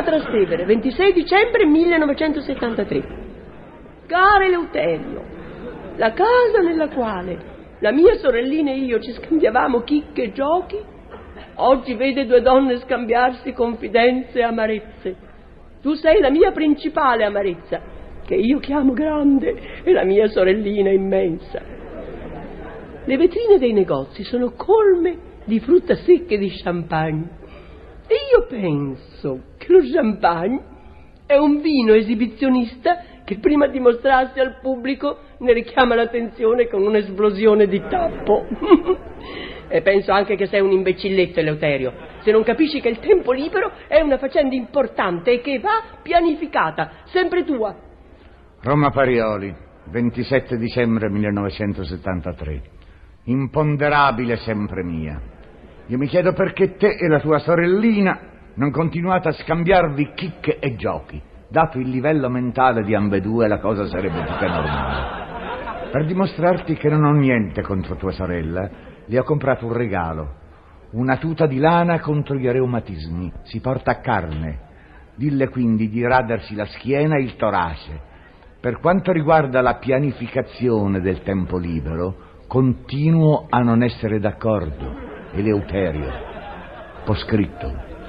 Roma Trastevere, 26 dicembre 1973. Caro Eleuterio, la casa nella quale la mia sorellina e io ci scambiavamo chicche e giochi, oggi vede due donne scambiarsi confidenze e amarezze. Tu sei la mia principale amarezza, che io chiamo grande, e la mia sorellina immensa. Le vetrine dei negozi sono colme di frutta secca e di champagne. E io penso lo champagne è un vino esibizionista che prima di mostrarsi al pubblico ne richiama l'attenzione con un'esplosione di tappo. e penso anche che sei un imbecilletto, Eleuterio, se non capisci che il tempo libero è una faccenda importante e che va pianificata, sempre tua. Roma Parioli, 27 dicembre 1973. Imponderabile sempre mia. Io mi chiedo perché te e la tua sorellina non continuate a scambiarvi chicche e giochi. Dato il livello mentale di ambedue, la cosa sarebbe più che normale. Per dimostrarti che non ho niente contro tua sorella, le ho comprato un regalo. Una tuta di lana contro gli reumatismi. Si porta a carne. Dille quindi di radersi la schiena e il torace. Per quanto riguarda la pianificazione del tempo libero, continuo a non essere d'accordo. Eleuterio. Ho scritto.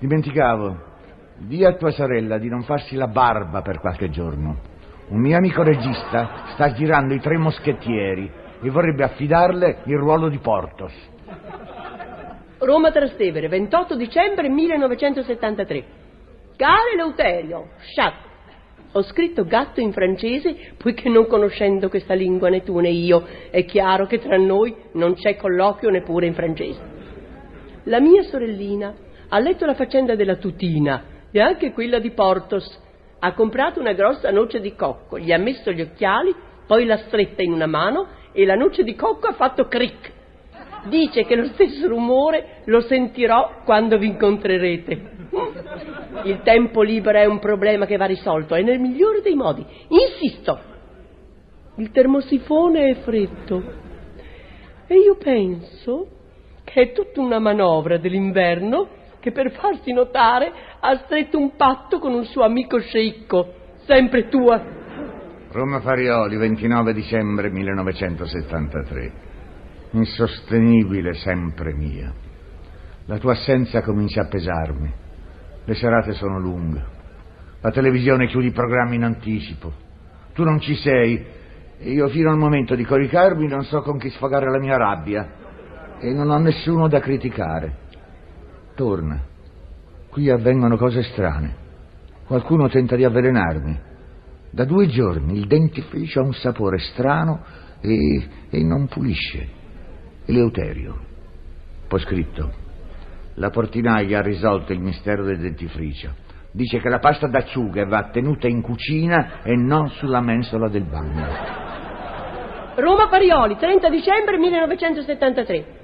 Dimenticavo. Dì a tua sorella di non farsi la barba per qualche giorno. Un mio amico regista sta girando i tre moschettieri e vorrebbe affidarle il ruolo di Portos. Roma Trastevere, 28 dicembre 1973. Caro Eleuterio, chat. Ho scritto gatto in francese poiché non conoscendo questa lingua né tu né io è chiaro che tra noi non c'è colloquio neppure in francese. La mia sorellina ha letto la faccenda della tutina e anche quella di Portos. Ha comprato una grossa noce di cocco, gli ha messo gli occhiali, poi l'ha stretta in una mano e la noce di cocco ha fatto cric. Dice che lo stesso rumore lo sentirò quando vi incontrerete. Il tempo libero è un problema che va risolto e nel migliore dei modi. Insisto. Il termosifone è freddo. E io penso che è tutta una manovra dell'inverno che per farsi notare ha stretto un patto con un suo amico sceicco, sempre tua. Roma Farioli, 29 dicembre 1973. Insostenibile sempre mia. La tua assenza comincia a pesarmi. Le serate sono lunghe. La televisione chiude i programmi in anticipo. Tu non ci sei e io fino al momento di coricarmi non so con chi sfogare la mia rabbia e non ho nessuno da criticare. Torna. Qui avvengono cose strane. Qualcuno tenta di avvelenarmi. Da due giorni il dentifricio ha un sapore strano e, e non pulisce. Eleuterio. Poi scritto. La portinaia ha risolto il mistero del dentifricio. Dice che la pasta d'acciughe va tenuta in cucina e non sulla mensola del bagno. Roma Parioli, 30 dicembre 1973.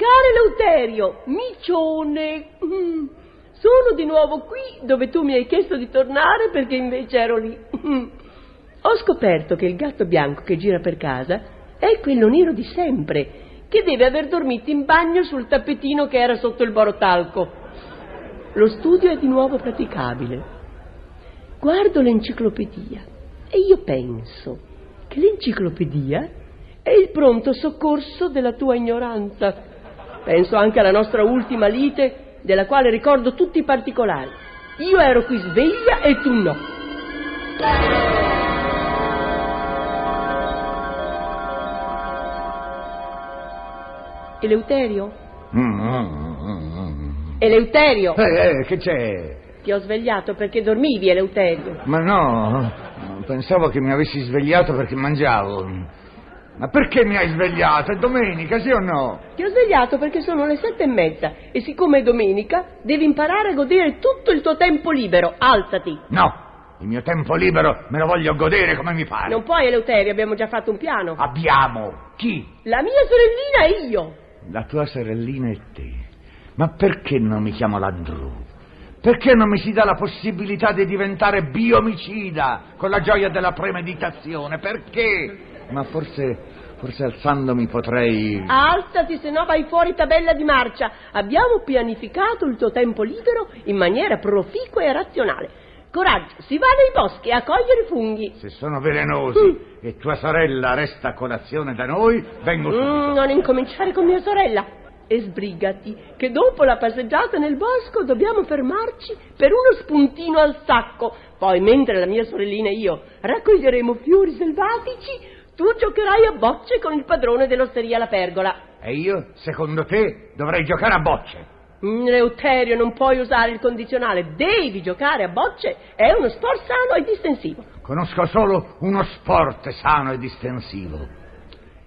Caro Eleuterio, micione, mm, sono di nuovo qui dove tu mi hai chiesto di tornare perché invece ero lì. Mm. Ho scoperto che il gatto bianco che gira per casa è quello nero di sempre che deve aver dormito in bagno sul tappetino che era sotto il borotalco. Lo studio è di nuovo praticabile. Guardo l'enciclopedia e io penso che l'enciclopedia è il pronto soccorso della tua ignoranza. Penso anche alla nostra ultima lite, della quale ricordo tutti i particolari. Io ero qui sveglia e tu no. Eleuterio? Eleuterio! Eh, eh, che c'è? Ti ho svegliato perché dormivi, Eleuterio. Ma no, pensavo che mi avessi svegliato perché mangiavo. Ma perché mi hai svegliato? È domenica, sì o no? Ti ho svegliato perché sono le sette e mezza e siccome è domenica devi imparare a godere tutto il tuo tempo libero. Alzati. No, il mio tempo libero me lo voglio godere come mi pare. Non puoi, Eleuterio, abbiamo già fatto un piano. Abbiamo. Chi? La mia sorellina e io. La tua sorellina e te. Ma perché non mi chiamo Landru? Perché non mi si dà la possibilità di diventare biomicida con la gioia della premeditazione? Perché? Ma forse, forse alzandomi potrei... Alzati, se no vai fuori tabella di marcia. Abbiamo pianificato il tuo tempo libero in maniera proficua e razionale. Coraggio, si va nei boschi a cogliere funghi. Se sono velenosi e tua sorella resta a colazione da noi, vengo subito. Mm, non incominciare con mia sorella. E sbrigati, che dopo la passeggiata nel bosco dobbiamo fermarci per uno spuntino al sacco. Poi, mentre la mia sorellina e io raccoglieremo fiori selvatici, tu giocherai a bocce con il padrone dell'osteria La Pergola. E io, secondo te, dovrei giocare a bocce? Mm, Eleuterio, non puoi usare il condizionale, devi giocare a bocce, è uno sport sano e distensivo. Conosco solo uno sport sano e distensivo.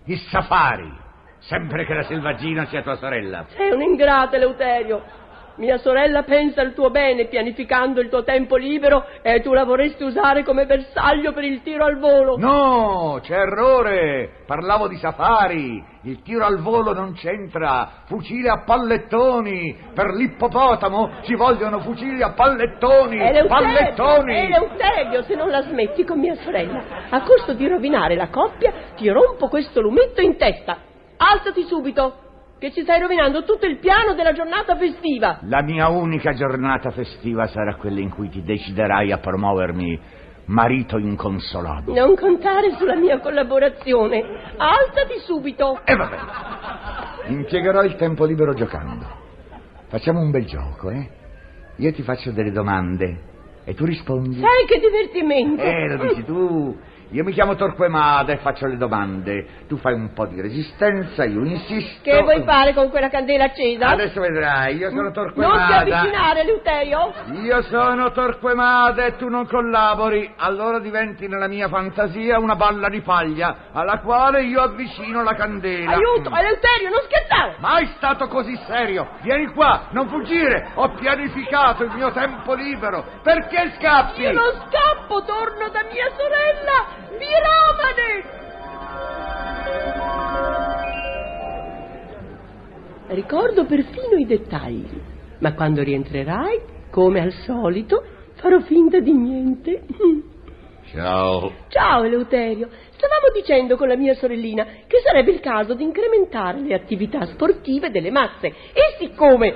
Il safari. Sempre che la selvaggina sia tua sorella. Sei un ingrato, Eleuterio. Mia sorella pensa al tuo bene pianificando il tuo tempo libero e tu la vorresti usare come bersaglio per il tiro al volo. No, c'è errore. Parlavo di safari. Il tiro al volo non c'entra. Fucile a pallettoni. Per l'ippopotamo ci vogliono fucili a pallettoni. Eleuterio, pallettoni. Eleuterio, se non la smetti con mia sorella, a costo di rovinare la coppia, ti rompo questo lumetto in testa. Alzati subito, che ci stai rovinando tutto il piano della giornata festiva. La mia unica giornata festiva sarà quella in cui ti deciderai a promuovermi marito inconsolabile. Non contare sulla mia collaborazione. Alzati subito. E va bene. Impiegherò il tempo libero giocando. Facciamo un bel gioco, eh? Io ti faccio delle domande e tu rispondi. Sai che divertimento. Eh, lo dici tu. Io mi chiamo Torquemada e faccio le domande. Tu fai un po' di resistenza, io insisto. Che vuoi fare con quella candela accesa? Adesso vedrai, io sono Non ti Torquemada. avvicinare, Eleuterio. Io sono Torquemada e tu non collabori, allora diventi nella mia fantasia una balla di paglia alla quale io avvicino la candela. Aiuto, Mm. Eleuterio, non scherzare. Mai stato così serio! Vieni qua, non fuggire! Ho pianificato il mio tempo libero! Perché scappi? Io non scappo, torno da mia sorella, Viromane! Ricordo perfino i dettagli, ma quando rientrerai, come al solito, farò finta di niente. Ciao. Ciao Eleuterio, stavamo dicendo con la mia sorellina che sarebbe il caso di incrementare le attività sportive delle mazze e siccome...